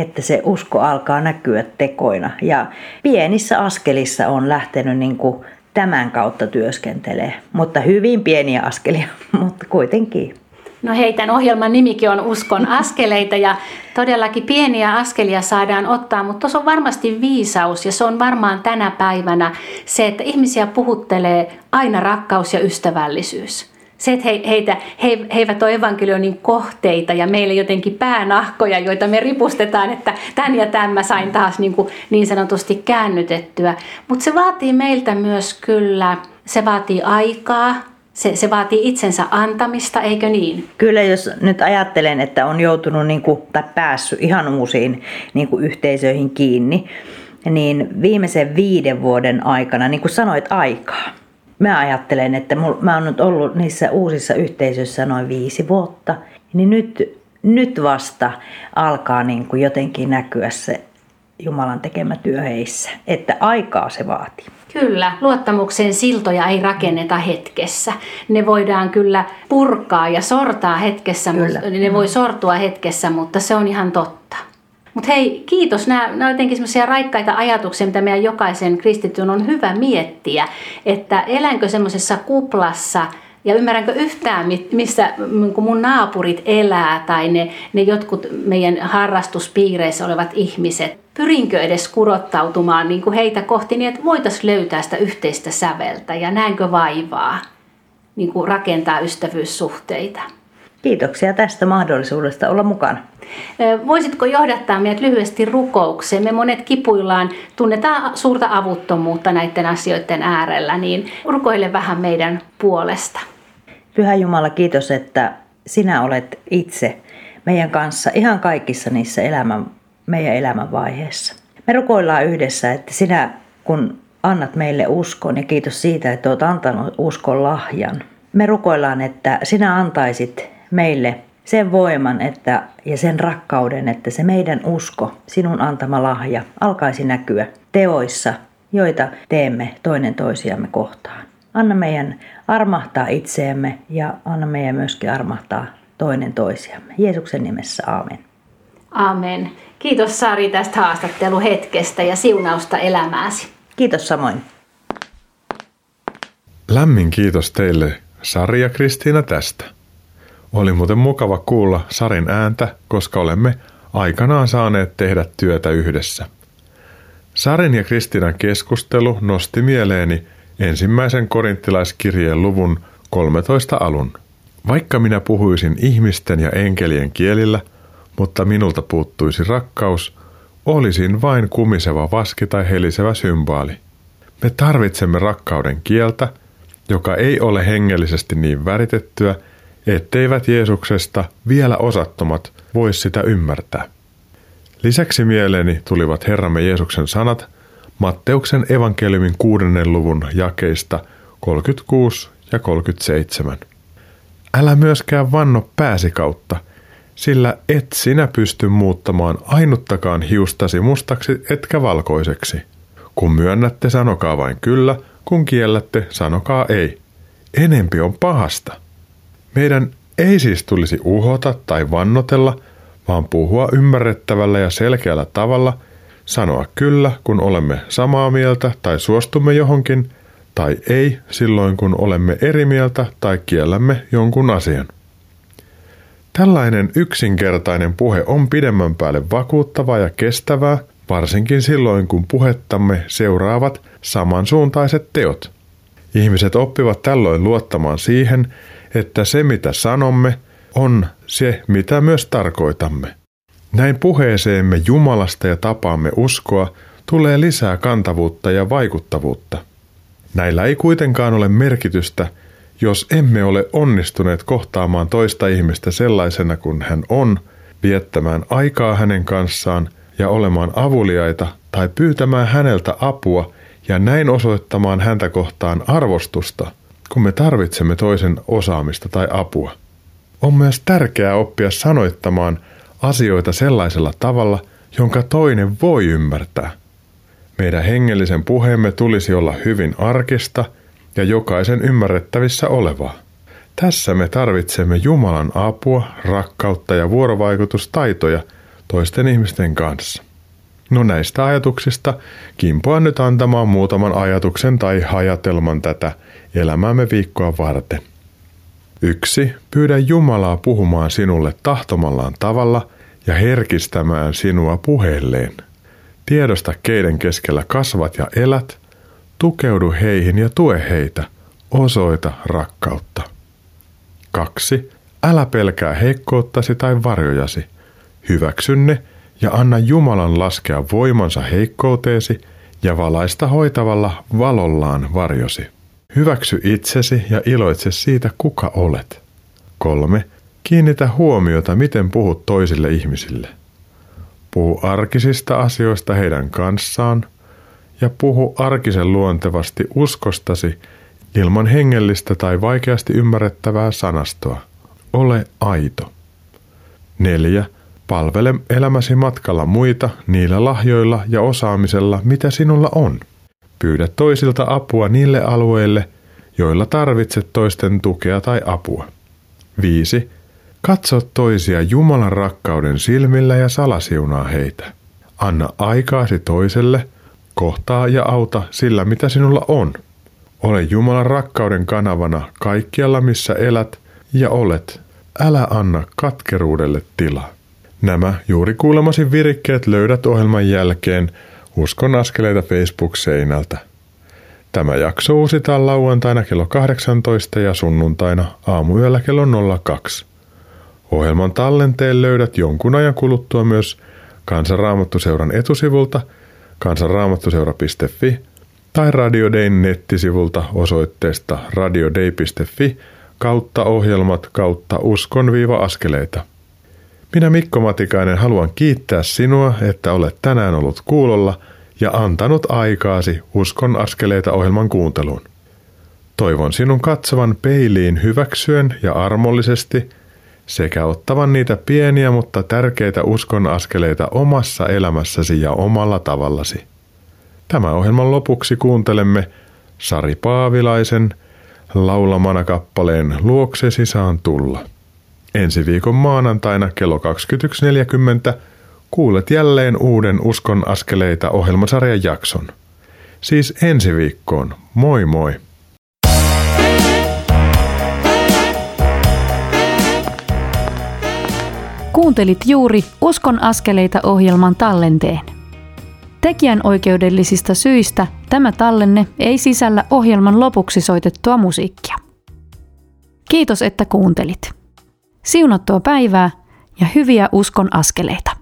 että se usko alkaa näkyä tekoina. Ja pienissä askelissa on lähtenyt niin kuin tämän kautta työskentelee, mutta hyvin pieniä askelia, [laughs] mutta kuitenkin. No hei, tämän ohjelman nimikin on Uskon [laughs] askeleita ja todellakin pieniä askelia saadaan ottaa, mutta tuossa on varmasti viisaus ja se on varmaan tänä päivänä se, että ihmisiä puhuttelee aina rakkaus ja ystävällisyys. Se, että he, heitä, he, he eivät ole evankelionin kohteita ja meille jotenkin päänahkoja, joita me ripustetaan, että tämän ja tämän mä sain taas niin, kuin niin sanotusti käännytettyä. Mutta se vaatii meiltä myös kyllä, se vaatii aikaa, se, se vaatii itsensä antamista, eikö niin? Kyllä, jos nyt ajattelen, että on joutunut niin kuin, tai päässyt ihan uusiin niin kuin yhteisöihin kiinni, niin viimeisen viiden vuoden aikana, niin kuin sanoit, aikaa. Mä ajattelen, että mä oon nyt ollut niissä uusissa yhteisöissä noin viisi vuotta, niin nyt, nyt vasta alkaa niin kuin jotenkin näkyä se Jumalan tekemä työ heissä, että aikaa se vaatii. Kyllä, luottamuksen siltoja ei rakenneta hetkessä. Ne voidaan kyllä purkaa ja sortaa hetkessä, kyllä. ne voi sortua hetkessä, mutta se on ihan totta. Mutta hei, kiitos. Nämä, nämä ovat jotenkin sellaisia raikkaita ajatuksia, mitä meidän jokaisen kristityn on hyvä miettiä, että elänkö semmoisessa kuplassa – ja ymmärränkö yhtään, missä niin mun naapurit elää tai ne, ne jotkut meidän harrastuspiireissä olevat ihmiset. Pyrinkö edes kurottautumaan niin kuin heitä kohti niin, että voitaisiin löytää sitä yhteistä säveltä ja näinkö vaivaa niin kuin rakentaa ystävyyssuhteita. Kiitoksia tästä mahdollisuudesta olla mukana. Voisitko johdattaa meidät lyhyesti rukoukseen? Me monet kipuillaan, tunnetaan suurta avuttomuutta näiden asioiden äärellä, niin rukoile vähän meidän puolesta. Pyhä Jumala, kiitos, että sinä olet itse meidän kanssa ihan kaikissa niissä elämän, meidän elämän vaiheissa. Me rukoillaan yhdessä, että sinä kun annat meille uskon ja kiitos siitä, että olet antanut uskon lahjan. Me rukoillaan, että sinä antaisit meille sen voiman että, ja sen rakkauden, että se meidän usko, sinun antama lahja, alkaisi näkyä teoissa, joita teemme toinen toisiamme kohtaan. Anna meidän armahtaa itseemme ja anna meidän myöskin armahtaa toinen toisiamme. Jeesuksen nimessä, aamen. Amen. Kiitos Sari tästä haastatteluhetkestä ja siunausta elämääsi. Kiitos samoin. Lämmin kiitos teille Sari ja Kristiina tästä. Oli muuten mukava kuulla Sarin ääntä, koska olemme aikanaan saaneet tehdä työtä yhdessä. Sarin ja Kristiinan keskustelu nosti mieleeni ensimmäisen korinttilaiskirjeen luvun 13 alun. Vaikka minä puhuisin ihmisten ja enkelien kielillä, mutta minulta puuttuisi rakkaus, olisin vain kumiseva vaski tai helisevä symbaali. Me tarvitsemme rakkauden kieltä, joka ei ole hengellisesti niin väritettyä, etteivät Jeesuksesta vielä osattomat voi sitä ymmärtää. Lisäksi mieleeni tulivat Herramme Jeesuksen sanat Matteuksen evankeliumin kuudennen luvun jakeista 36 ja 37. Älä myöskään vanno pääsi kautta, sillä et sinä pysty muuttamaan ainuttakaan hiustasi mustaksi etkä valkoiseksi. Kun myönnätte, sanokaa vain kyllä, kun kiellätte, sanokaa ei. Enempi on pahasta. Meidän ei siis tulisi uhota tai vannotella, vaan puhua ymmärrettävällä ja selkeällä tavalla, sanoa kyllä, kun olemme samaa mieltä tai suostumme johonkin, tai ei silloin, kun olemme eri mieltä tai kiellämme jonkun asian. Tällainen yksinkertainen puhe on pidemmän päälle vakuuttavaa ja kestävää, varsinkin silloin, kun puhettamme seuraavat samansuuntaiset teot. Ihmiset oppivat tällöin luottamaan siihen, että se mitä sanomme on se mitä myös tarkoitamme. Näin puheeseemme Jumalasta ja tapaamme uskoa tulee lisää kantavuutta ja vaikuttavuutta. Näillä ei kuitenkaan ole merkitystä, jos emme ole onnistuneet kohtaamaan toista ihmistä sellaisena kuin hän on, viettämään aikaa hänen kanssaan ja olemaan avuliaita tai pyytämään häneltä apua ja näin osoittamaan häntä kohtaan arvostusta – kun me tarvitsemme toisen osaamista tai apua. On myös tärkeää oppia sanoittamaan asioita sellaisella tavalla, jonka toinen voi ymmärtää. Meidän hengellisen puheemme tulisi olla hyvin arkista ja jokaisen ymmärrettävissä olevaa. Tässä me tarvitsemme Jumalan apua, rakkautta ja vuorovaikutustaitoja toisten ihmisten kanssa. No näistä ajatuksista kimpoan nyt antamaan muutaman ajatuksen tai hajatelman tätä elämäämme viikkoa varten. Yksi, pyydä Jumalaa puhumaan sinulle tahtomallaan tavalla ja herkistämään sinua puheelleen. Tiedosta keiden keskellä kasvat ja elät, tukeudu heihin ja tue heitä, osoita rakkautta. Kaksi, älä pelkää heikkouttasi tai varjojasi. Hyväksy ne ja anna Jumalan laskea voimansa heikkouteesi ja valaista hoitavalla valollaan varjosi. Hyväksy itsesi ja iloitse siitä, kuka olet. Kolme. Kiinnitä huomiota, miten puhut toisille ihmisille. Puhu arkisista asioista heidän kanssaan ja puhu arkisen luontevasti uskostasi ilman hengellistä tai vaikeasti ymmärrettävää sanastoa. Ole aito. Neljä. Palvele elämäsi matkalla muita niillä lahjoilla ja osaamisella, mitä sinulla on. Pyydä toisilta apua niille alueille, joilla tarvitset toisten tukea tai apua. 5. Katso toisia Jumalan rakkauden silmillä ja salasiunaa heitä. Anna aikaasi toiselle, kohtaa ja auta sillä mitä sinulla on. Ole Jumalan rakkauden kanavana kaikkialla missä elät ja olet. Älä anna katkeruudelle tilaa. Nämä juuri kuulemasi virikkeet löydät ohjelman jälkeen Uskon askeleita Facebook-seinältä. Tämä jakso uusitaan lauantaina kello 18 ja sunnuntaina aamuyöllä kello 02. Ohjelman tallenteen löydät jonkun ajan kuluttua myös Kansanraamattuseuran etusivulta kansanraamattuseura.fi tai Radio Dayn nettisivulta osoitteesta radiodei.fi kautta ohjelmat kautta uskon-askeleita. Minä Mikko Matikainen haluan kiittää sinua, että olet tänään ollut kuulolla ja antanut aikaasi Uskon askeleita ohjelman kuunteluun. Toivon sinun katsovan peiliin hyväksyen ja armollisesti sekä ottavan niitä pieniä mutta tärkeitä uskon askeleita omassa elämässäsi ja omalla tavallasi. Tämän ohjelman lopuksi kuuntelemme Sari Paavilaisen laulamana kappaleen Luoksesi saan tulla. Ensi viikon maanantaina kello 21.40 kuulet jälleen uuden Uskon askeleita ohjelmasarjan jakson. Siis ensi viikkoon. Moi moi! Kuuntelit juuri Uskon askeleita ohjelman tallenteen. Tekijän oikeudellisista syistä tämä tallenne ei sisällä ohjelman lopuksi soitettua musiikkia. Kiitos, että kuuntelit. Siunattua päivää ja hyviä uskon askeleita.